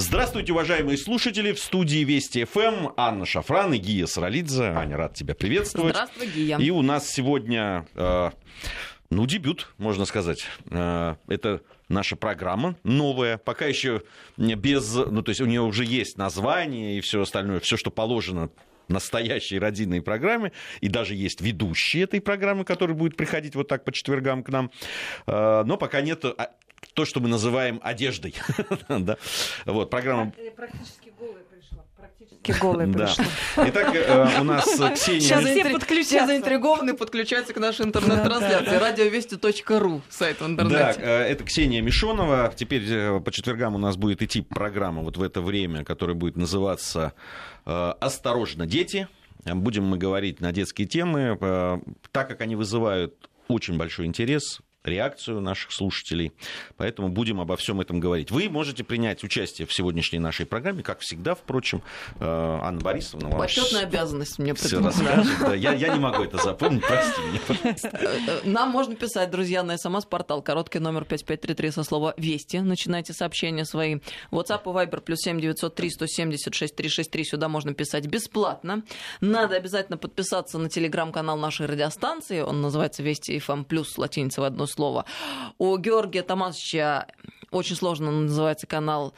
Здравствуйте, уважаемые слушатели. В студии Вести ФМ Анна Шафран и Гия Саралидзе. Аня, рад тебя приветствовать. Здравствуй, Гия. И у нас сегодня, э, ну, дебют, можно сказать. Э, это наша программа новая, пока еще без, ну, то есть у нее уже есть название и все остальное, все, что положено настоящей родийной программе, и даже есть ведущий этой программы, который будет приходить вот так по четвергам к нам, Э, но пока нет а, то, что мы называем одеждой. да. Вот, программа... Практически голая пришла. Практически голая Да. пришла. Итак, э, у нас Ксения... Сейчас Все подключатся. Все заинтригованы, подключаются к нашей интернет-трансляции. Радиовести.ру, сайт в Да, интернете. э, это Ксения Мишонова. Теперь э, по четвергам у нас будет идти программа вот в это время, которая будет называться э, «Осторожно, дети». Будем мы говорить на детские темы, э, так как они вызывают очень большой интерес, реакцию наших слушателей. Поэтому будем обо всем этом говорить. Вы можете принять участие в сегодняшней нашей программе, как всегда, впрочем. Э, Анна Борисовна вам Почетная обязанность мне все расскажет. Да, я, я не могу это запомнить, прости меня, пожалуйста. Э, э, Нам можно писать, друзья, на смс-портал, короткий номер 5533 со слова «Вести». Начинайте сообщения свои. WhatsApp и Viber плюс 7 903 176 363. Сюда можно писать бесплатно. Надо обязательно подписаться на телеграм-канал нашей радиостанции. Он называется «Вести FM+,» плюс латиница в одно слово. У Георгия Томасовича очень сложно называется канал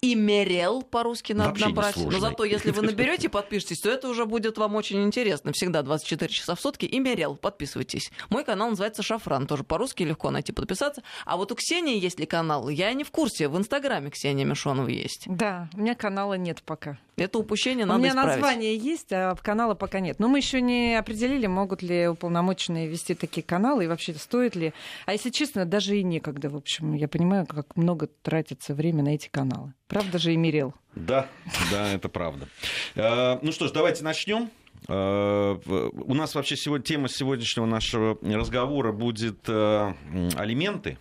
Имерел, по-русски надо Вообще набрать. Но зато, если вы наберете и подпишетесь, то это уже будет вам очень интересно. Всегда 24 часа в сутки. Имерел, подписывайтесь. Мой канал называется Шафран. Тоже по-русски легко найти, подписаться. А вот у Ксении есть ли канал? Я не в курсе. В Инстаграме Ксения Мишонова есть. Да, у меня канала нет пока. Это упущение у надо меня исправить. название есть, а канала пока нет. Но мы еще не определили, могут ли уполномоченные вести такие каналы и вообще стоит ли. А если честно, даже и некогда, в общем. Я понимаю, как много тратится время на эти каналы. Правда же, Эмирел? Да, да, это правда. Э, Ну что ж, давайте начнем. Э, У нас вообще сегодня, тема сегодняшнего нашего разговора будет э, алименты.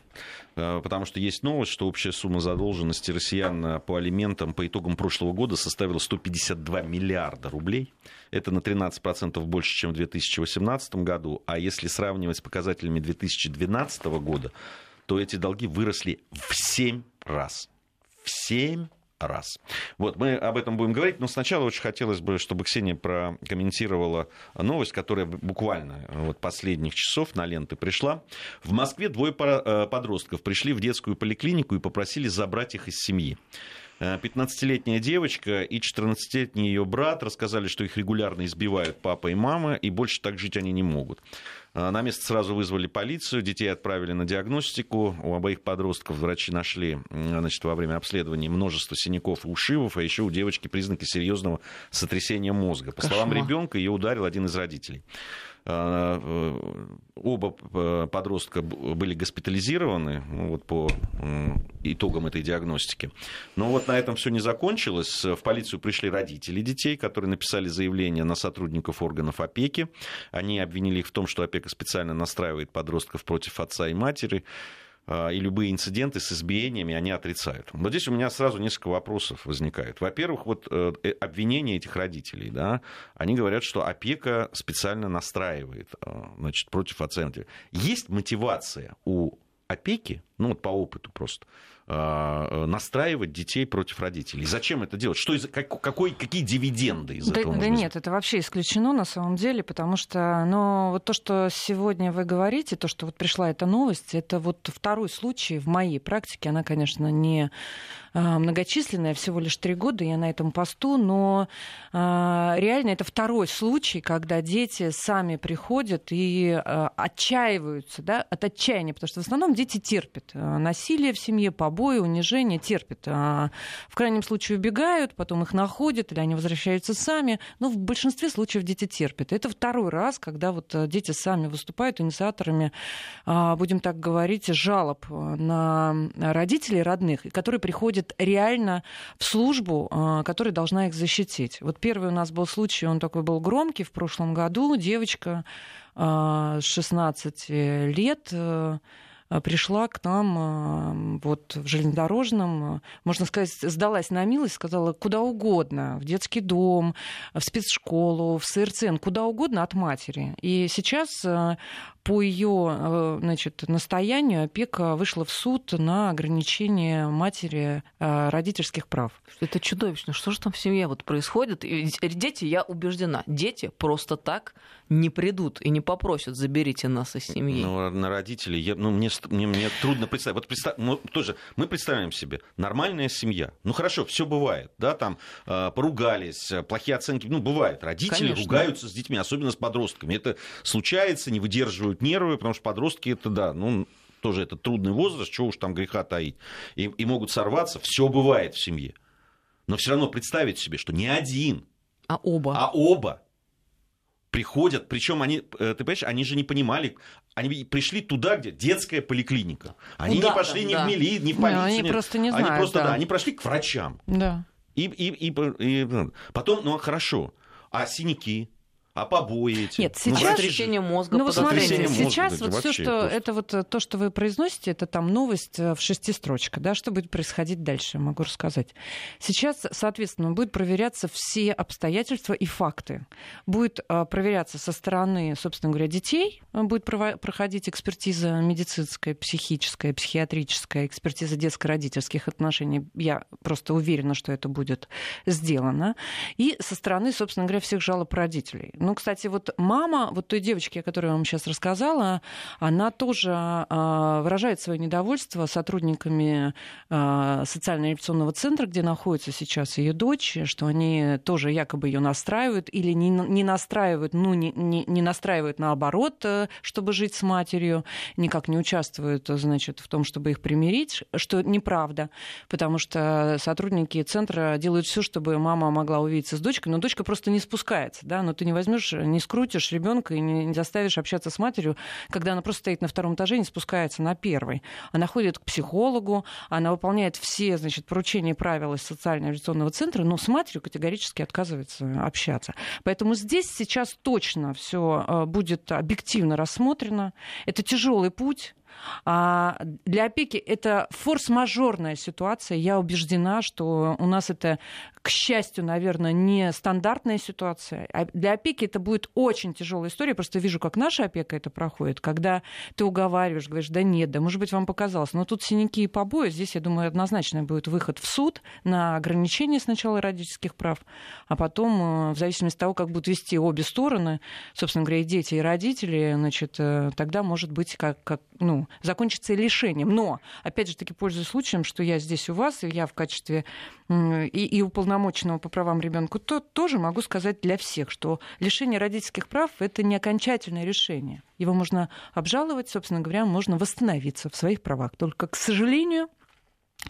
Потому что есть новость, что общая сумма задолженности россиян по алиментам по итогам прошлого года составила 152 миллиарда рублей. Это на 13% больше, чем в 2018 году. А если сравнивать с показателями 2012 года, то эти долги выросли в 7 раз. 7 раз. Вот, мы об этом будем говорить, но сначала очень хотелось бы, чтобы Ксения прокомментировала новость, которая буквально вот последних часов на ленты пришла. В Москве двое э, подростков пришли в детскую поликлинику и попросили забрать их из семьи. Э, 15-летняя девочка и 14-летний ее брат рассказали, что их регулярно избивают папа и мама, и больше так жить они не могут. Э, На место сразу вызвали полицию, детей отправили на диагностику. У обоих подростков врачи нашли значит, во время обследования множество синяков и ушибов, а еще у девочки признаки серьезного сотрясения мозга. По словам Кошмар. ребенка, ее ударил один из родителей. Э, Оба э, подростка были госпитализированы ну, вот по итогам этой диагностики. Но вот на этом все не закончилось. В полицию пришли родители детей, которые написали заявление на сотрудников органов опеки. Они обвинили их в том, что опека специально настраивает подростков против отца и матери. А, И любые инциденты с избиениями они отрицают. Вот здесь у меня сразу несколько вопросов возникает. Во-первых, вот э, э, обвинения этих родителей, да, они говорят, что опека специально настраивает э, значит, против отца и матери. Есть мотивация у опеки, ну вот по опыту просто, настраивать детей против родителей. Зачем это делать? Что из, как- какой, какие дивиденды из Да, этого? да нет, это вообще исключено на самом деле, потому что ну, вот то, что сегодня вы говорите, то, что вот пришла эта новость, это вот второй случай в моей практике. Она, конечно, не а, многочисленная, всего лишь три года я на этом посту, но а, реально это второй случай, когда дети сами приходят и а, отчаиваются да, от отчаяния, потому что в основном дети терпят а, насилие в семье, побои, унижение, терпят. А, В крайнем случае убегают, потом их находят, или они возвращаются сами. Но в большинстве случаев дети терпят. Это второй раз, когда вот а, дети сами выступают инициаторами, а, будем так говорить, жалоб а, на родителей родных, которые приходят реально в службу, а, которая должна их защитить. Вот первый у нас был случай, он такой был громкий в прошлом году. Девочка а, с 16 лет э, пришла к нам а, вот в железнодорожном, а, можно сказать, сдалась на милость, сказала куда угодно, в детский дом, в спецшколу, в СРЦН, куда угодно от матери. И сейчас а, по ее значит, настоянию опека вышла в суд на ограничение матери родительских прав. Это чудовищно. Что же там в семье вот происходит? Дети, я убеждена, дети просто так не придут и не попросят, заберите нас из семьи. Ну, на родителей, я, ну, мне, мне, мне трудно представить. Вот представь, ну, тоже, мы представляем себе, нормальная семья. Ну, хорошо, все бывает, да, там э, поругались, плохие оценки, ну, бывает. Родители Конечно. ругаются с детьми, особенно с подростками. Это случается, не выдерживают нервы, потому что подростки, это, да, ну, тоже это трудный возраст, чего уж там греха таить. И, и могут сорваться, все бывает в семье. Но все равно представить себе, что не один, а оба. А оба приходят, причем они, э, ты понимаешь, они же не понимали, они пришли туда, где детская поликлиника. Они ну, не пошли да, ни да. в мили, ни в полицию. они нет. просто не знают. Они просто, да. да, они прошли к врачам. Да. И, и, и, и потом, ну хорошо, а синяки, а побои эти. Нет, ну, сейчас... Сотрясение мозга. Ну, вот смотрите, сейчас вот все, что просто... это вот э, то, что вы произносите, это там новость э, в шести строчках, да, что будет происходить дальше, могу рассказать. Сейчас, соответственно, будет проверяться все обстоятельства и факты. Будет э, проверяться со стороны, собственно говоря, детей, будет проходить экспертиза медицинская, психическая, психиатрическая, экспертиза детско-родительских отношений. Я просто уверена, что это будет сделано. И со стороны, собственно говоря, всех жалоб родителей ну, кстати, вот мама, вот той девочки, о которой я вам сейчас рассказала, она тоже а, выражает свое недовольство сотрудниками а, социально-революционного центра, где находится сейчас ее дочь, что они тоже якобы ее настраивают или не, не настраивают, ну, не, не, не настраивают наоборот, э, чтобы жить с матерью, никак не участвуют, значит, в том, чтобы их примирить, что неправда, потому что сотрудники центра делают все, чтобы мама могла увидеться с дочкой, но дочка просто не спускается, да, но ты не возьмешь возьмешь, не скрутишь ребенка и не заставишь общаться с матерью, когда она просто стоит на втором этаже и не спускается на первый. Она ходит к психологу, она выполняет все значит, поручения и правила социально-авиационного центра, но с матерью категорически отказывается общаться. Поэтому здесь сейчас точно все э, будет объективно рассмотрено. Это тяжелый путь, а для опеки это форс-мажорная ситуация. Я убеждена, что у нас это, к счастью, наверное, не стандартная ситуация. А для опеки это будет очень тяжелая история. Просто вижу, как наша опека это проходит, когда ты уговариваешь, говоришь, да нет, да, может быть, вам показалось. Но тут синяки и побои. Здесь, я думаю, однозначно будет выход в суд на ограничение сначала родительских прав, а потом, э, в зависимости от того, как будут вести обе стороны, собственно говоря, и дети, и родители, значит, э, тогда может быть как, как ну, закончится лишением. Но, опять же таки, пользуясь случаем, что я здесь у вас, и я в качестве и, и уполномоченного по правам ребенка, то тоже могу сказать для всех, что лишение родительских прав – это не окончательное решение. Его можно обжаловать, собственно говоря, можно восстановиться в своих правах. Только, к сожалению,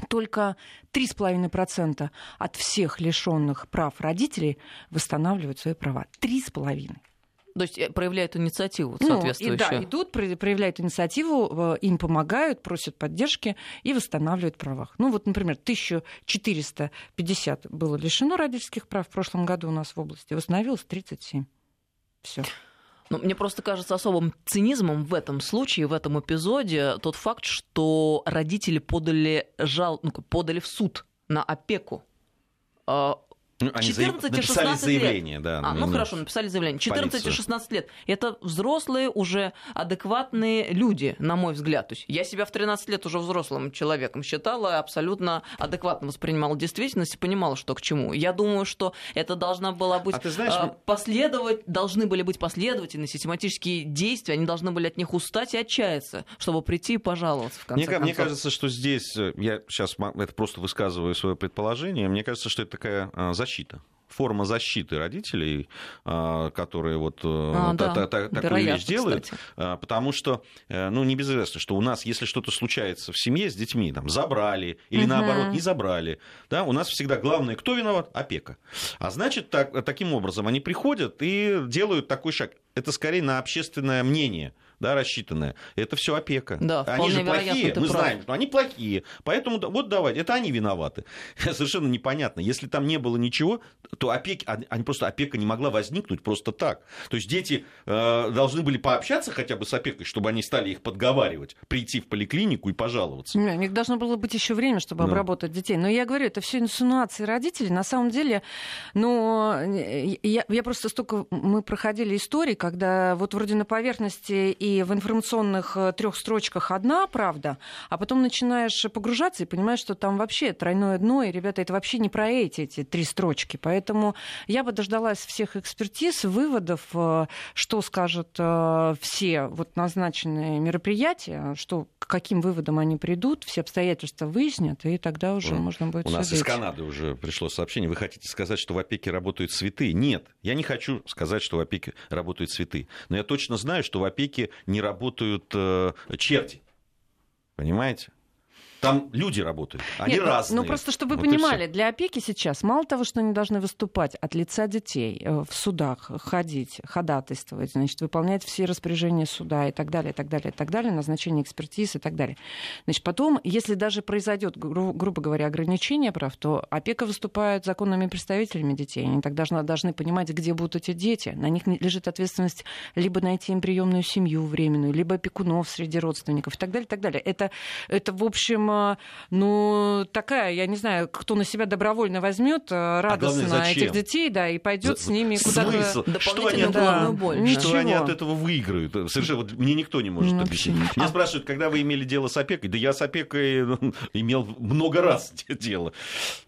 только 3,5% от всех лишенных прав родителей восстанавливают свои права. 3,5%. То есть э, проявляют инициативу ну, соответствующую. И, да, идут, проявляют инициативу, э, им помогают, просят поддержки и восстанавливают права. Ну вот, например, 1450 было лишено родительских прав в прошлом году у нас в области, восстановилось 37. Все. Ну, мне просто кажется особым цинизмом в этом случае, в этом эпизоде, тот факт, что родители подали, жал... ну, подали в суд на опеку а, ну, они 14 написали заявление, лет. да. А, ну, ну хорошо, написали заявление. 14 и 16 лет. Это взрослые уже адекватные люди, на мой взгляд. То есть я себя в 13 лет уже взрослым человеком считала, абсолютно адекватно воспринимала действительность и понимала, что к чему. Я думаю, что это должна была быть а знаешь, а, последовать, должны были быть последовательные систематические действия, они должны были от них устать и отчаяться, чтобы прийти и пожаловаться в конце мне, концов. Мне кажется, что здесь, э, я сейчас это просто высказываю свое предположение, мне кажется, что это такая а, защита форма защиты родителей, а, которые вот э, а, та, да. та, та, такую вещь делают, кстати. А, потому что, э, ну, не безызвестно, что у нас, если что-то случается в семье с детьми, там, забрали или угу. наоборот не забрали, да, у нас всегда главное, кто виноват? Опека. А значит, так, таким образом они приходят и делают такой шаг. Это скорее на общественное мнение – да, рассчитанная, это все опека. Да, они же плохие, мы прав. знаем, что они плохие. Поэтому вот давайте, это они виноваты. Совершенно непонятно. Если там не было ничего, то опеки, они просто опека не могла возникнуть просто так. То есть дети э, должны были пообщаться хотя бы с опекой, чтобы они стали их подговаривать, прийти в поликлинику и пожаловаться. Нет, у них должно было быть еще время, чтобы да. обработать детей. Но я говорю, это все инсинуации родителей. На самом деле, ну, я, я просто столько... Мы проходили истории, когда вот вроде на поверхности и в информационных э, трех строчках одна правда, а потом начинаешь погружаться и понимаешь, что там вообще тройное дно, и, ребята, это вообще не про эти, эти три строчки. Поэтому я бы дождалась всех экспертиз, выводов, э, что скажут э, все вот назначенные мероприятия, что, к каким выводам они придут, все обстоятельства выяснят, и тогда уже У- можно будет У нас из судить. Канады уже пришло сообщение. Вы хотите сказать, что в опеке работают цветы? Нет, я не хочу сказать, что в опеке работают цветы. Но я точно знаю, что в опеке не работают э, черти. Понимаете? Там люди работают. Они Нет, ну- разные. Ну, просто, чтобы вы Вот понимали, для опеки сейчас мало того, что они должны выступать от лица детей э, в судах, ходить, ходатайствовать, значит, выполнять все распоряжения суда и так далее, и так далее, и так далее, назначение экспертиз и так далее. Значит, потом, если даже произойдет, гру- грубо говоря, ограничение прав, то опека выступает законными представителями детей. Они так должны, должны понимать, где будут эти дети. На них лежит ответственность либо найти им приемную семью временную, либо опекунов среди родственников и так далее, и так далее. Это, это в общем, э, ну, такая, я не знаю, кто на себя добровольно возьмет э, радостно А зачем? этих детей, да, и пойдет За- с ними куда-то. Что они, от- Да. боль. Ничего. что они от этого выиграют? Совершенно вот мне никто не может Ну, объяснить. Меня спрашивают, когда вы имели дело с опекой? Да я с опекой ну, имел много раз дело.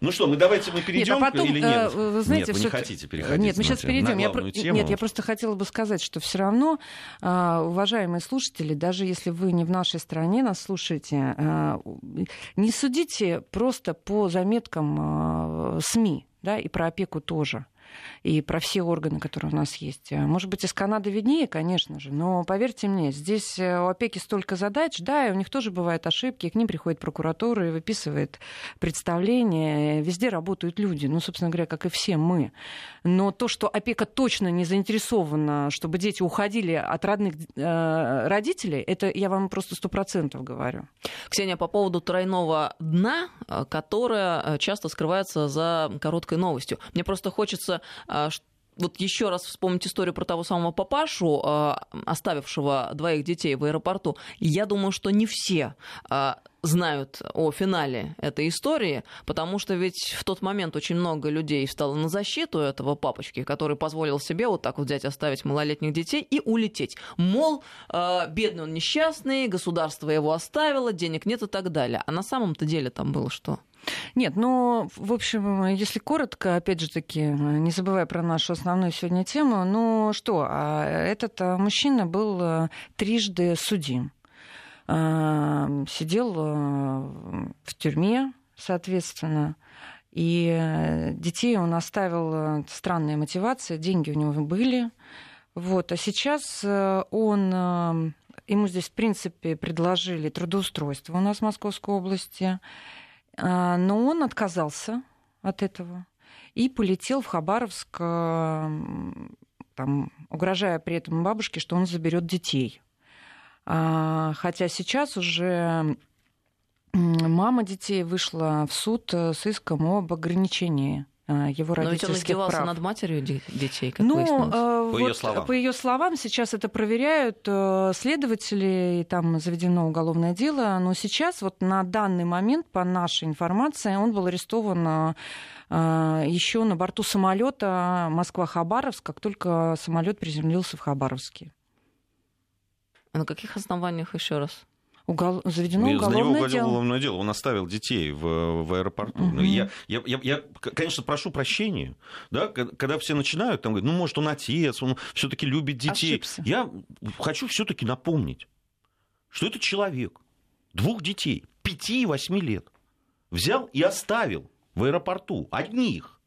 Ну что, мы давайте мы перейдем Нет, а потом, или э, нет? вы знаете, нет, вы не хотите переходить. Нет, мы сейчас на перейдем. Я, про- тему. Нет, я просто хотела бы сказать, что все равно, а, уважаемые слушатели, даже если вы не в нашей стране нас слушаете, а, не судите просто по заметкам а, СМИ, да, и про опеку тоже и про все органы, которые у нас есть. Может быть, из Канады виднее, конечно же, но поверьте мне, здесь э, у опеки столько задач, да, и у них тоже бывают ошибки, к ним приходит прокуратура и выписывает представления, везде работают люди, ну, собственно говоря, как и все мы. Но то, что опека точно не заинтересована, чтобы дети уходили от родных э, родителей, это я вам просто сто процентов говорю. Ксения, по поводу тройного дна, э, которое э, часто скрывается за короткой новостью. Мне просто хочется ш- вот еще раз вспомнить историю про того самого папашу, э, оставившего двоих детей в аэропорту. Я думаю, что не все э, знают о финале этой истории, потому что ведь в тот момент очень много людей встало на защиту этого папочки, который позволил себе вот так вот взять, оставить малолетних детей и улететь. Мол, бедный он несчастный, государство его оставило, денег нет и так далее. А на самом-то деле там было что? Нет, ну, в общем, если коротко, опять же таки, не забывая про нашу основную сегодня тему, ну что, а этот а, мужчина был а, трижды судим. Сидел в тюрьме, соответственно, и детей он оставил, странная мотивация, деньги у него были. Вот. А сейчас он, ему здесь, в принципе, предложили трудоустройство у нас в Московской области. А, Но он отказался от этого и полетел в Хабаровск, а, там, угрожая при этом бабушке, что он заберет детей. А, Хотя сейчас уже мама детей вышла в суд э, с иском об ограничении а, его Но ведь он родительских издевался прав. над матерью де- детей, как Ну, выяснилось. э, По вот её словам. по ее словам, сейчас это проверяют э, следователи, и там заведено уголовное дело. Но сейчас, вот на данный момент, по нашей информации, он был арестован еще на борту самолета Москва-Хабаровск, как только самолет приземлился в Хабаровске. А на каких основаниях еще раз? Угол... Заведено Ну, За него уголовное уголовное дело. уголовное дело. Он оставил детей в, в аэропорту. Ну, Я, я, я, я, конечно, прошу прощения, да, когда все начинают, там, говорят, ну, может, он отец, он все-таки любит детей. Ошибся. Я хочу все-таки напомнить, что это человек двух детей, пяти и восьми лет, взял и оставил в аэропорту одних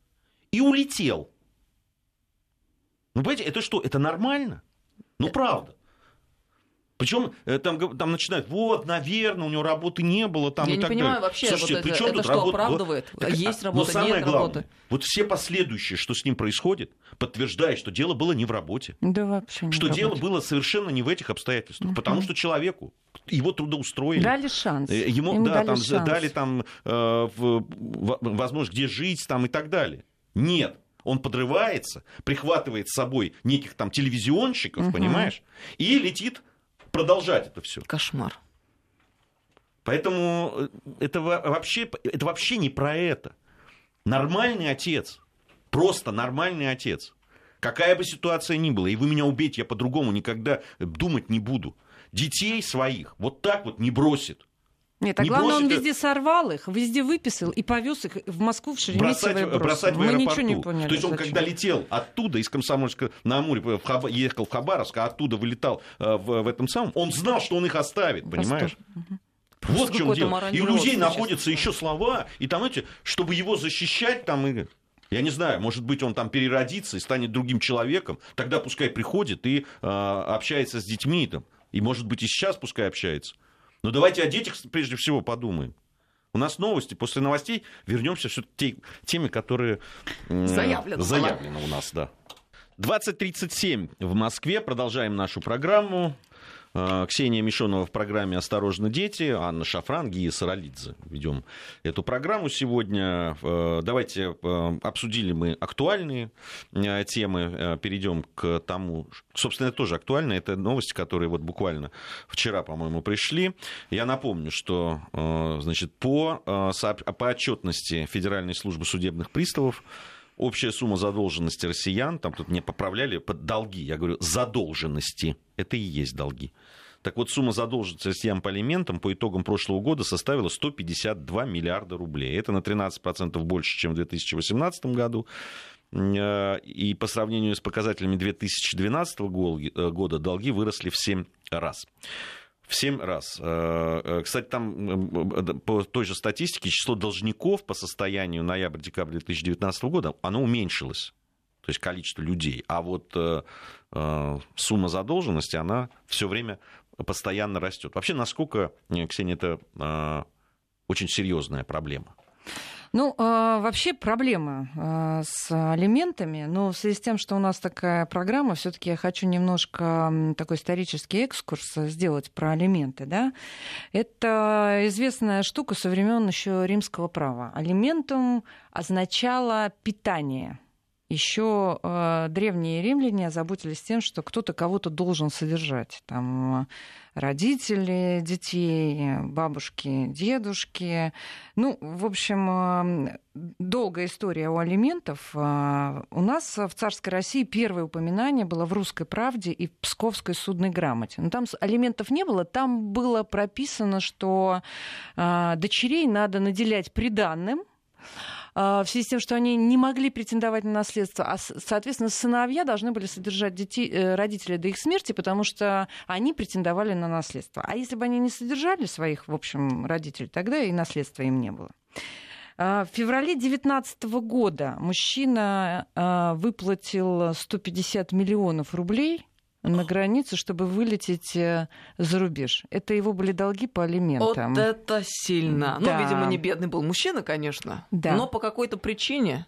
и улетел. Ну, понимаете, это что, это нормально? Ну, правда. Причем там, г- там начинают, вот, наверное, у него работы не было, там Я и не так понимаю далее. вообще, Слушайте, вот это- при чём это тут что, работа? оправдывает? Вот, Есть а, работа, но самое нет главное, работы. вот все последующие, что с ним происходит, подтверждает, что дело было не в работе. Да вообще не Что дело работает. было совершенно не в этих обстоятельствах. Мгм. Потому что человеку его трудоустроили. Дали шанс. Э, Ему, Ему да, дали там шанс. дали там э, возможность, где жить там и так далее. Нет. Он подрывается, прихватывает с собой неких там телевизионщиков, Мгм. понимаешь, и летит продолжать это все. Кошмар. Поэтому э, это во- вообще, это вообще не про это. Нормальный отец, просто нормальный отец, Какая бы ситуация ни была, и вы меня убейте, я по-другому никогда думать не буду. Детей своих вот так вот не бросит. Нет, а Не главное, он бросит- везде сорвал их, везде выписал и повез их в Москву в Шереметьево бросать, бросать в Мы ничего не поняли. То есть он, зачем. когда летел оттуда, из Комсомольска на Амуре, в Хаба- ехал в Хабаровск, а оттуда вылетал э, в, в этом самом, он знал, что он их оставит, понимаешь? Вот в чем дело. И у людей находятся еще слова, и там эти, чтобы его защищать, там и я не знаю, может быть, он там переродится и станет другим человеком, тогда пускай приходит и э, общается с детьми, там, и, может быть, и сейчас пускай общается. Но давайте о детях прежде всего подумаем. У нас новости. После новостей вернемся к те, теме, которые м, Заявлено. заявлено у нас, да. 20.37 в Москве. Продолжаем нашу программу. Э, Ксения Мишонова в программе «Осторожно, дети», Анна Шафран, Гия Саралидзе. Ведем эту программу сегодня. Э, Давайте э, обсудили мы актуальные темы, перейдем к тому, собственно, это тоже актуально, это новости, которые вот буквально вчера, по-моему, пришли. Я напомню, что значит, по, по отчетности Федеральной службы судебных приставов Общая сумма задолженности россиян, там тут мне поправляли под долги, я говорю задолженности, это и есть долги. Так вот, сумма задолженности россиян по алиментам по итогам прошлого года составила 152 миллиарда рублей. Это на 13% больше, чем в 2018 году. Э, И по сравнению с показателями 2012 гол- э, года долги выросли в 7 раз. В 7 раз. Э, э, Кстати, там по той же статистике число должников по состоянию ноябрь-декабрь 2019 года, оно уменьшилось. То есть количество людей. А вот э, сумма задолженности, она все время постоянно растет. Вообще, насколько, Ксения, это очень серьезная проблема? Ну, э, вообще проблема с алиментами, но в связи с тем, что у нас такая программа, все таки я хочу немножко такой исторический экскурс сделать про алименты. Да? Это известная штука со времен еще римского права. Алиментум означало питание. Еще э, древние римляне озаботились тем, что кто-то кого-то должен содержать. Там э, родители детей, бабушки, дедушки. Ну, в общем, э, долгая история у алиментов. Э, У нас в царской России первое упоминание было в «Русской правде» и в Псковской судной грамоте. Но там алиментов не было, там было прописано, что э, дочерей надо наделять приданным, в связи с тем, что они не могли претендовать на наследство, а, соответственно, сыновья должны были содержать детей, э, родителей до их смерти, потому что они претендовали на наследство. А если бы они не содержали своих, в общем, родителей, тогда и наследства им не было. А, В феврале 2019 года мужчина а, выплатил 150 миллионов рублей на границу, чтобы вылететь э, за рубеж. Это его были долги по Вот алиментам. это сильно. Да. Ну, видимо, не бедный был мужчина, конечно. Да. Но по какой-то причине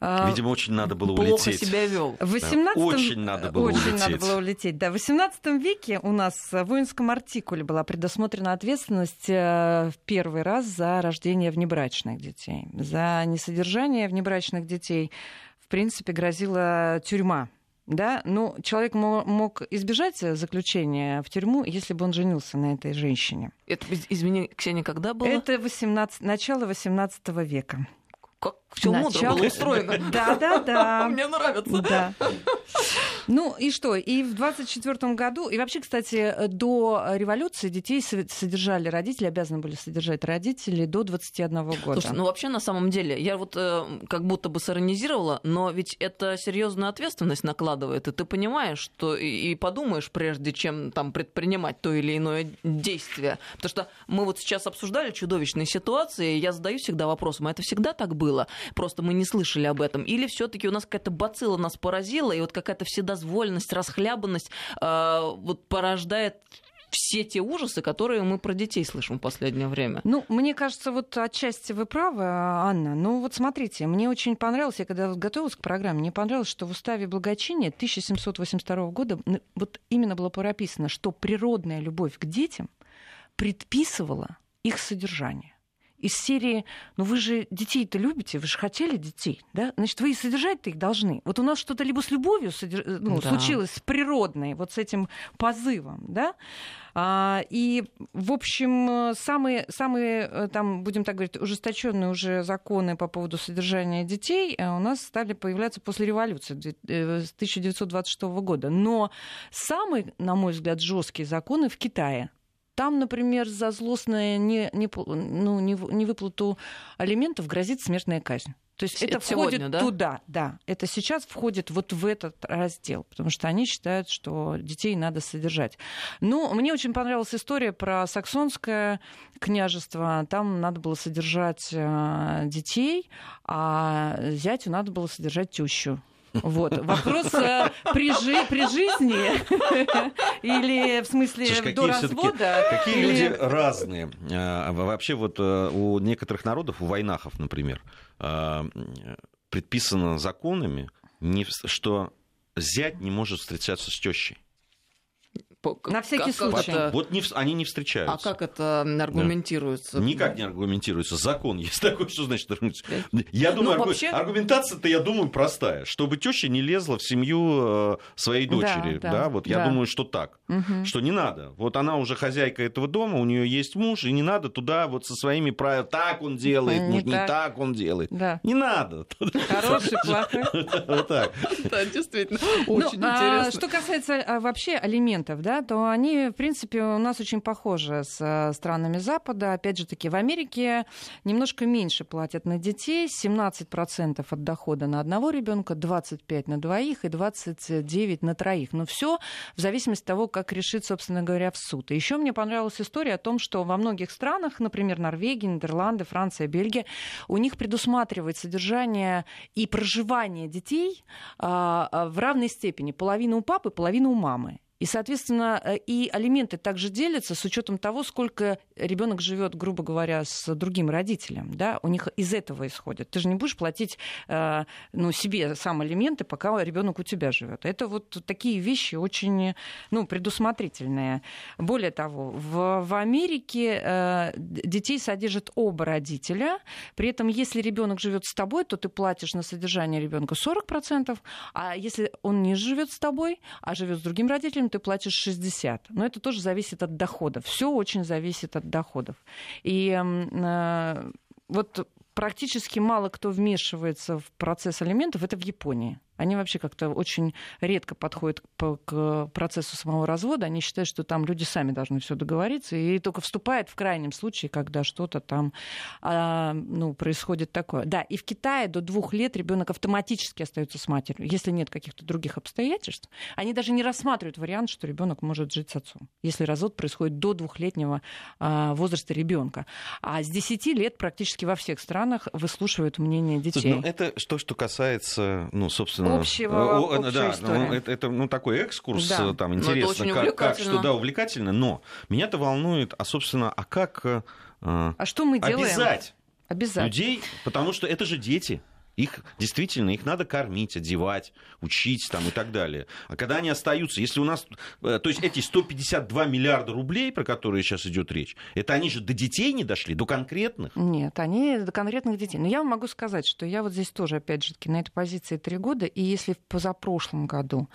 А, Видимо, очень надо было плохо улететь. себя вел. В 18 Очень надо было Очень улететь. надо было улететь. Да, в 18 веке у нас в воинском артикуле была предусмотрена ответственность э, в первый раз за рождение внебрачных детей. За несодержание внебрачных детей, в принципе, грозила тюрьма. Да, ну, человек мо- мог избежать заключения в тюрьму, если бы он женился на этой женщине. Это, из- извини, Ксения, когда было? Это 18, начало 18 века. Как все мудро Начало- было устроено. Да, да, да. Мне нравится. Да. Ну и что? И в 24 году, и вообще, кстати, до революции детей со- содержали родители, обязаны были содержать родители до 21 года. Слушай, ну вообще на самом деле, я вот э, как будто бы сиронизировала, но ведь это серьезную ответственность накладывает, и ты понимаешь, что и, и подумаешь, прежде чем там предпринимать то или иное действие. Потому что мы вот сейчас обсуждали чудовищные ситуации, и я задаю всегда вопросом, а это всегда так было? Просто мы не слышали об этом? Или все-таки у нас какая-то бацилла нас поразила, и вот какая-то вседозволенность, расхлябанность э, вот порождает все те ужасы, которые мы про детей слышим в последнее время. Ну, мне кажется, вот отчасти вы правы, Анна. Ну, вот смотрите, мне очень понравилось, я когда готовилась к программе, мне понравилось, что в уставе благочиния 1782 года н- вот именно было прописано, что природная любовь к детям предписывала их содержание. Из серии, ну вы же детей-то любите, вы же хотели детей, да? Значит, вы и содержать-то их должны. Вот у нас что-то либо с любовью содерж... ну, да. случилось, с природной, вот с этим позывом, да? А, и, в общем, самые, самые, э, там, будем так говорить, ужесточенные уже законы по поводу содержания детей э, у нас стали появляться после революции э, с 1926 года. Но самые, на мой взгляд, жесткие законы в Китае. Там, например, за злостное не, не, ну, не, не выплату алиментов грозит смертная казнь. То есть это, это входит сегодня, да? туда, да. Это сейчас входит вот в этот раздел, потому что они считают, что детей надо содержать. Ну, мне очень понравилась история про саксонское княжество. Там надо было содержать э, детей, а зятю надо было содержать тещу. Вот. Вопрос э, при, жи, при жизни или в смысле Слушай, до развода. Какие или... люди разные. А, вообще вот э, у некоторых народов, у войнахов, например, а, предписано законами, что зять не может встречаться с тещей. На всякий как, случай. Это... Вот не, они не встречаются. А как это аргументируется? Да. Никак не аргументируется. Закон есть такой, что значит Я думаю, ну, аргу... вообще... аргументация-то, я думаю, простая. Чтобы теща не лезла в семью э, своей дочери. Да, да, да вот да. я думаю, что так. Угу. Что не надо. Вот она уже хозяйка этого дома, у нее есть муж, и не надо туда вот со своими правилами. Так он делает, не, не так. так он делает. Да. Не надо. Хороший, плохой. Вот так. Да, действительно. Ну, Очень а интересно. Что касается а, вообще алиментов, да, то они, в принципе, у нас очень похожи с э, странами Запада. Опять же таки, в Америке немножко меньше платят на детей. 17% от дохода на одного ребенка, 25% на двоих и 29% на троих. Но все в зависимости от того, как решит, собственно говоря, в суд. Еще мне понравилась история о том, что во многих странах, например, Норвегия, Нидерланды, Франция, Бельгия, у них предусматривает содержание и проживание детей а, а, в равной степени. Половина у папы, половина у мамы. И, соответственно, э, и алименты также делятся с учетом того, сколько ребенок живет, грубо говоря, с другим родителем. Да? У них из этого исходит. Ты же не будешь платить э, ну, себе сам алименты, пока ребенок у тебя живет. Это вот такие вещи очень ну, предусмотрительные. Более того, в, в Америке э, детей содержат оба родителя. При этом, если ребенок живет с тобой, то ты платишь на содержание ребенка 40%, а если он не живет с тобой, а живет с другим родителем, ты платишь 60. Но это тоже зависит от доходов. Все очень зависит от доходов. И э, вот практически мало кто вмешивается в процесс алиментов, это в Японии. Они вообще как-то очень редко подходят к процессу самого развода. Они считают, что там люди сами должны все договориться. И только вступает в крайнем случае, когда что-то там а, ну, происходит такое. Да, и в Китае до двух лет ребенок автоматически остается с матерью, если нет каких-то других обстоятельств. Они даже не рассматривают вариант, что ребенок может жить с отцом, если развод происходит до двухлетнего а, возраста ребенка. А с 10 лет практически во всех странах выслушивают мнение детей. Ну, это что, что касается, ну, собственно, общего, О, да, ну, это, это ну, такой экскурс, да. там ну, интересно, как, как, что да, увлекательно, но меня-то волнует, а, собственно, а как э, а что мы делаем? обязать, обязать людей, потому что это же дети. Их действительно, их надо кормить, одевать, учить там и так далее. А когда они остаются, если у нас, э, то есть эти 152 миллиарда рублей, про которые сейчас идет речь, это они же до детей не дошли, до конкретных? Нет, они до конкретных детей. Но я вам могу сказать, что я вот здесь тоже, опять же, на этой позиции три года, и если в позапрошлом году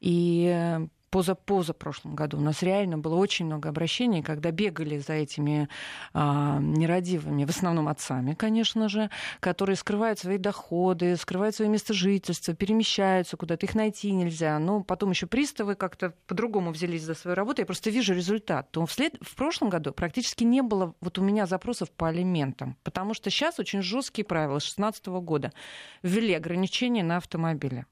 и э, поза прошлом году у нас реально было очень много обращений, когда бегали за этими а, нерадивыми, в основном отцами, конечно же, которые скрывают свои доходы, скрывают свое место жительства, перемещаются куда-то, их найти нельзя. Но потом еще приставы как-то по-другому взялись за свою работу. Я просто вижу результат. То вслед... в прошлом году практически не было вот у меня запросов по алиментам, потому что сейчас очень жесткие правила с 2016 года ввели ограничения на автомобили.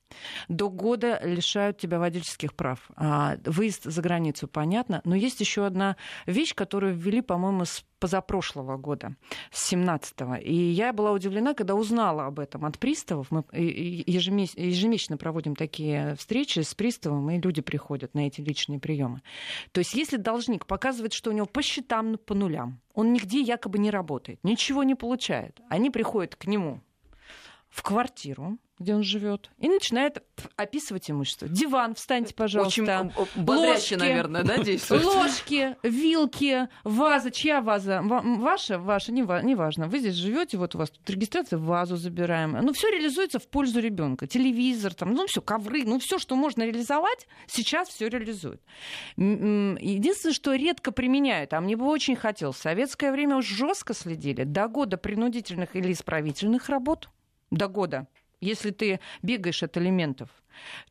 До года лишают тебя водительских прав. А, выезд за границу, понятно. Но есть еще одна вещь, которую ввели, по-моему, с позапрошлого года, с 17-го. И я была удивлена, когда узнала об этом от приставов. Мы ежемесячно проводим такие встречи с приставом, и люди приходят на эти личные приемы. То есть если должник показывает, что у него по счетам по нулям, он нигде якобы не работает, ничего не получает, они приходят к нему в квартиру, где он живет, и начинает описывать имущество. Диван, встаньте, пожалуйста. Очень бодряще, ложки, наверное, да, действует? Ложки, вилки, ваза. Чья ваза? Ваша? Ваша? Не, не важно. Вы здесь живете, вот у вас тут регистрация, вазу забираем. Ну, все реализуется в пользу ребенка. Телевизор, там, ну, все, ковры, ну, все, что можно реализовать, сейчас все реализует. Единственное, что редко применяют, а мне бы очень хотелось, в советское время жестко следили до года принудительных или исправительных работ, до года если ты бегаешь от элементов.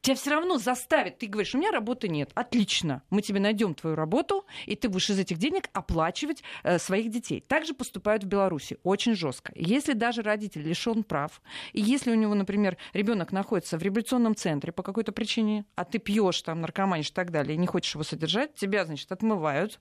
Тебя все равно заставят. Ты говоришь, у меня работы нет. Отлично. Мы тебе найдем твою работу, и ты будешь из этих денег оплачивать э, своих детей. Также поступают в Беларуси. Очень жестко. Если даже родитель лишен прав, и если у него, например, ребенок находится в революционном центре по какой-то причине, а ты пьешь там, наркоманишь и так далее, и не хочешь его содержать, тебя, значит, отмывают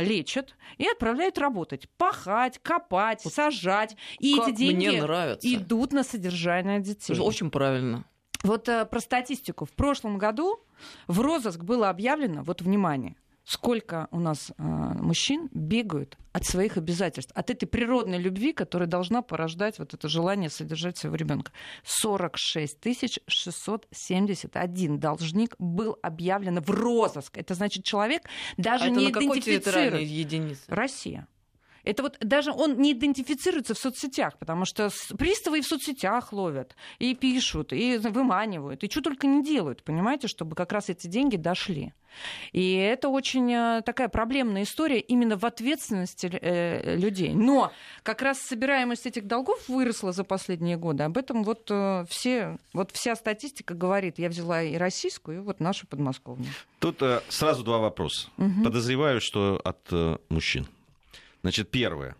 лечат и отправляют работать. Пахать, копать, сажать. И эти деньги идут на содержание детей. Это очень правильно. Вот э, про статистику. В прошлом году в розыск было объявлено, вот внимание, сколько у нас э, мужчин бегают от своих обязательств, от этой природной любви, которая должна порождать вот это желание содержать своего ребенка. 46 671 должник был объявлен в розыск. Это значит, человек даже а не это на идентифицирует. единицы? Россия. Это вот даже он не идентифицируется в соцсетях, потому что приставы и в соцсетях ловят, и пишут, и выманивают, и что только не делают, понимаете, чтобы как раз эти деньги дошли. И это очень э, такая проблемная история именно в ответственности э, людей. Но как раз собираемость этих долгов выросла за последние годы. Об этом вот, э, все, вот вся статистика говорит. Я взяла и российскую, и вот нашу подмосковную. Тут сразу два вопроса. Угу. Подозреваю, что от мужчин. Значит, первое.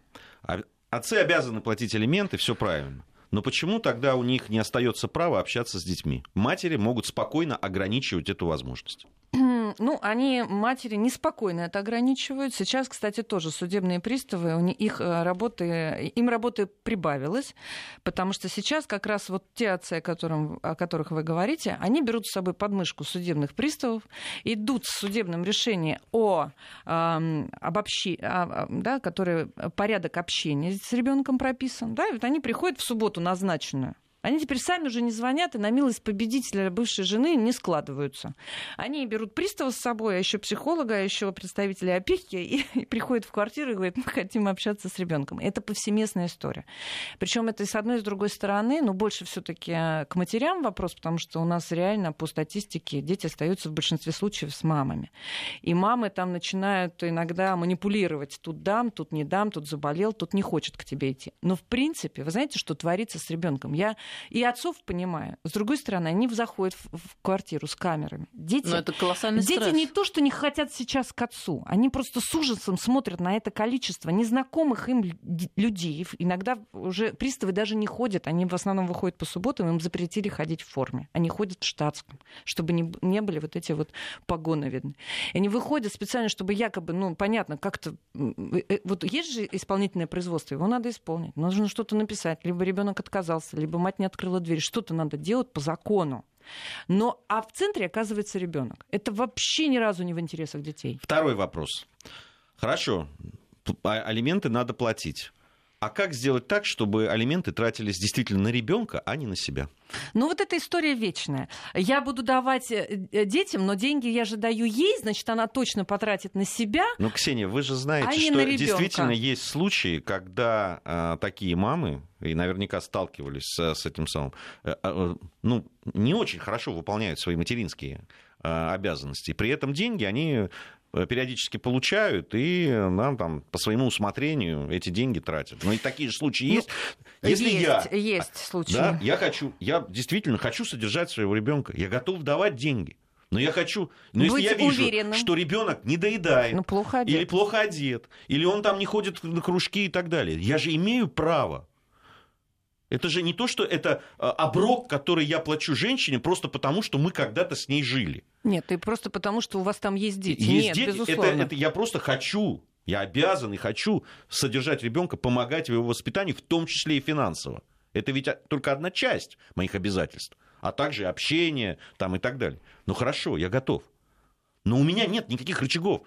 Отцы обязаны платить алименты, все правильно. Но почему тогда у них не остается права общаться с детьми? Матери могут спокойно ограничивать эту возможность. Ну, они, матери, неспокойно это ограничивают. Сейчас, кстати, тоже судебные приставы, их э, работы, им работы прибавилось, потому что сейчас как раз вот те отцы, о, котором, о которых вы говорите, они берут с собой подмышку судебных приставов, идут с судебным решением о э, обобщи, о, да, который порядок общения с ребенком прописан, да, и вот они приходят в субботу назначенную, они теперь сами уже не звонят и на милость победителя бывшей жены не складываются. Они берут пристава с собой, а еще психолога, а еще представителя опеки и, и приходят в квартиру и говорят, мы хотим общаться с ребенком. Это повсеместная история. Причем это и с одной и с другой стороны, но больше все-таки к матерям вопрос, потому что у нас реально по статистике дети остаются в большинстве случаев с мамами. И мамы там начинают иногда манипулировать. Тут дам, тут не дам, тут заболел, тут не хочет к тебе идти. Но в принципе, вы знаете, что творится с ребенком? Я и отцов понимаю. С другой стороны, они заходят в, в квартиру с камерами. Дети, Но это колоссальный дети стресс. не то, что не хотят сейчас к отцу. Они просто с ужасом смотрят на это количество незнакомых им людей. Иногда уже приставы даже не ходят. Они в основном выходят по субботам, им запретили ходить в форме. Они ходят в штатском, чтобы не, не были вот эти вот погоны видны. Они выходят специально, чтобы якобы, ну, понятно, как-то... Э, вот есть же исполнительное производство, его надо исполнить. Нужно что-то написать. Либо ребенок отказался, либо мать не открыла дверь. Что-то надо делать по закону. Но а в центре оказывается ребенок. Это вообще ни разу не в интересах детей. Второй вопрос. Хорошо, а алименты надо платить. А как сделать так, чтобы алименты тратились действительно на ребенка, а не на себя? Ну вот эта история вечная. Я буду давать э, э, детям, но деньги я же даю ей, значит, она точно потратит на себя. Ну, Ксения, вы же знаете, а что действительно есть случаи, когда а, такие мамы, и наверняка сталкивались с, с этим самым, а, а, ну, не очень хорошо выполняют свои материнские а, обязанности. При этом деньги они периодически получают и нам там по своему усмотрению эти деньги тратят. Но и такие же случаи есть. Ну, Если есть, я, есть случаи. Да, я хочу, я действительно хочу содержать своего ребенка, я готов давать деньги. Но я хочу, но если я вижу, уверенным. что ребенок не доедает, ну, плохо одет. или плохо одет, или он там не ходит на кружки и так далее, я же имею право это же не то, что это а, оброк, который я плачу женщине просто потому, что мы когда-то с ней жили. Нет, и просто потому, что у вас там есть дети. Есть Нет, дети, безусловно. Это, это я просто хочу, я обязан и хочу содержать ребенка, помогать в его воспитании, в том числе и финансово. Это ведь только одна часть моих обязательств, а также общение там, и так далее. Ну хорошо, я готов. Но у меня нет никаких рычагов.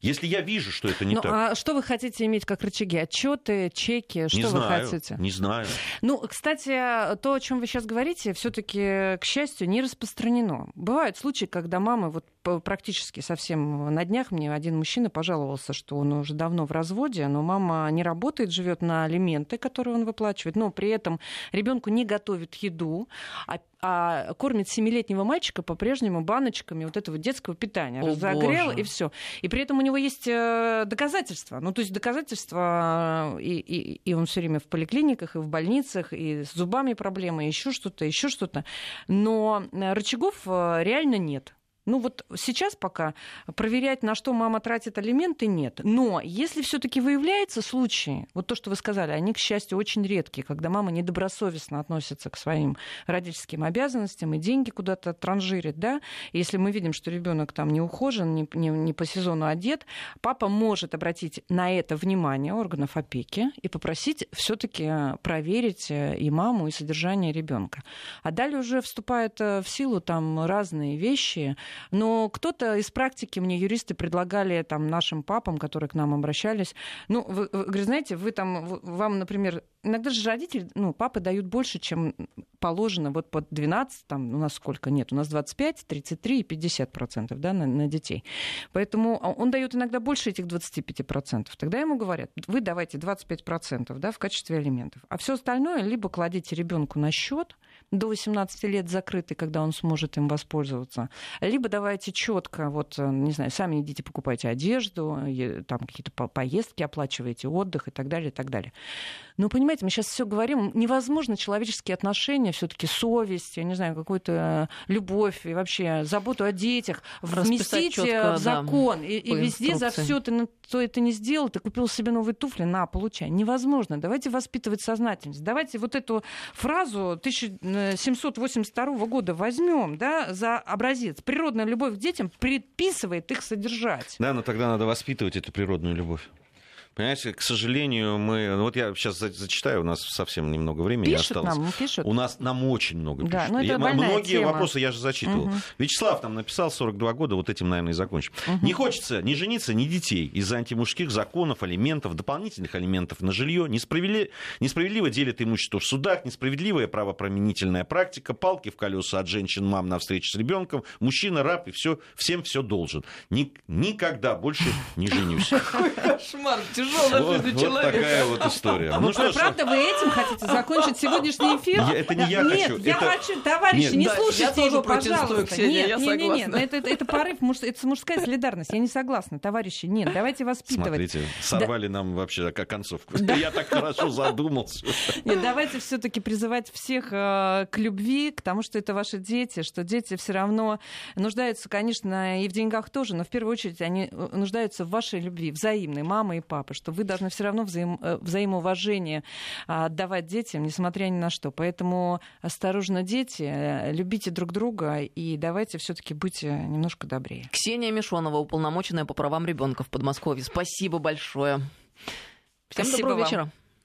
Если я вижу, что это не ну, так. А что вы хотите иметь как рычаги? Отчеты, чеки? Что не вы знаю, хотите? Не знаю. Ну, кстати, то, о чем вы сейчас говорите, все-таки, к счастью, не распространено. Бывают случаи, когда мамы, вот практически совсем на днях мне один мужчина пожаловался, что он уже давно в разводе, но мама не работает, живет на алименты, которые он выплачивает, но при этом ребенку не готовит еду, а а кормит семилетнего мальчика по-прежнему баночками вот этого детского питания. О, Разогрел боже. и все. И при этом у него есть э, доказательства. Ну, то есть доказательства, э, и, и, и он все время в поликлиниках, и в больницах, и с зубами проблемы, еще что-то, еще что-то. Но э, рычагов реально нет. Ну вот сейчас пока проверять, на что мама тратит алименты, нет. Но если все-таки выявляются случаи, вот то, что вы сказали, они, к счастью, очень редкие, когда мама недобросовестно относится к своим родительским обязанностям и деньги куда-то транжирит, да, если мы видим, что ребенок там не ухожен, не, не, не по сезону одет, папа может обратить на это внимание органов опеки и попросить все-таки проверить и маму, и содержание ребенка. А далее уже вступают в силу там разные вещи, но кто-то из практики, мне юристы предлагали там нашим папам, которые к нам обращались, ну, вы, вы говорите, знаете, вы там, вам, например, иногда же родители, ну, папы дают больше, чем положено вот под 12, там у нас сколько нет, у нас 25, 33 и 50 процентов, да, на, на детей. Поэтому он дает иногда больше этих 25 процентов. Тогда ему говорят, вы давайте 25 процентов, да, в качестве алиментов, а все остальное либо кладите ребенку на счет до 18 лет закрытый, когда он сможет им воспользоваться, либо давайте четко, вот, не знаю, сами идите покупайте одежду, там какие-то поездки оплачиваете, отдых и так далее, и так далее. Но понимаете, мы сейчас все говорим, невозможно человеческие отношения, все-таки совесть, я не знаю, какую-то любовь и вообще заботу о детях вместить чётко, в закон. да, и, и везде за все ты то это не сделал, ты купил себе новые туфли, на, получай. Невозможно. Давайте воспитывать сознательность. Давайте вот эту фразу 1782 года возьмем да, за образец. Природная любовь к детям предписывает их содержать. Да, но тогда надо воспитывать эту природную любовь. Понимаете, к сожалению, мы... Ну, вот я сейчас зачитаю, у нас совсем немного времени пишут осталось. Нам, пишут. У нас нам очень много пишут. Да, ну это я, больная многие тема. вопросы я же зачитывал. Угу. Вячеслав там написал 42 года, вот этим, наверное, и закончим. Угу. Не хочется ни жениться, ни детей из-за антимужских законов, алиментов, дополнительных алиментов на жилье. Несправедли... Несправедливо делят имущество в судах, несправедливая правоприменительная практика, палки в колеса от женщин-мам на встречу с ребенком, мужчина раб и все, всем все должен. Ни... Никогда больше не женюсь. Кошмар, тяжелая жизнь Вот такая вот история. Ну, что, правда, вы этим хотите закончить сегодняшний эфир? Я, это не я нет, хочу. я это... хочу, товарищи, Нет, не да, слушайте его, пожалуйста. Ксения, нет, я нет, нет, нет, это, это, это порыв, муж, это мужская солидарность. Я не согласна, товарищи. Нет, давайте воспитывать. Смотрите, сорвали нам вообще как концовку. Я так хорошо задумался. Нет, давайте все-таки призывать всех э, к любви, к тому, что это ваши дети, что дети все равно нуждаются, конечно, и в деньгах тоже, но в первую очередь они э, нуждаются в вашей любви, взаимной, мамы и папы, что вы должны все равно взаим, э, взаимоуважение а, отдавать детям, несмотря ни на что. Поэтому осторожно, дети, э, любите друг друга и давайте все-таки быть э, немножко добрее. Ксения Мишонова, уполномоченная по правам ребенка в Подмосковье. Спасибо большое. Всем Спасибо доброго вам. вечера.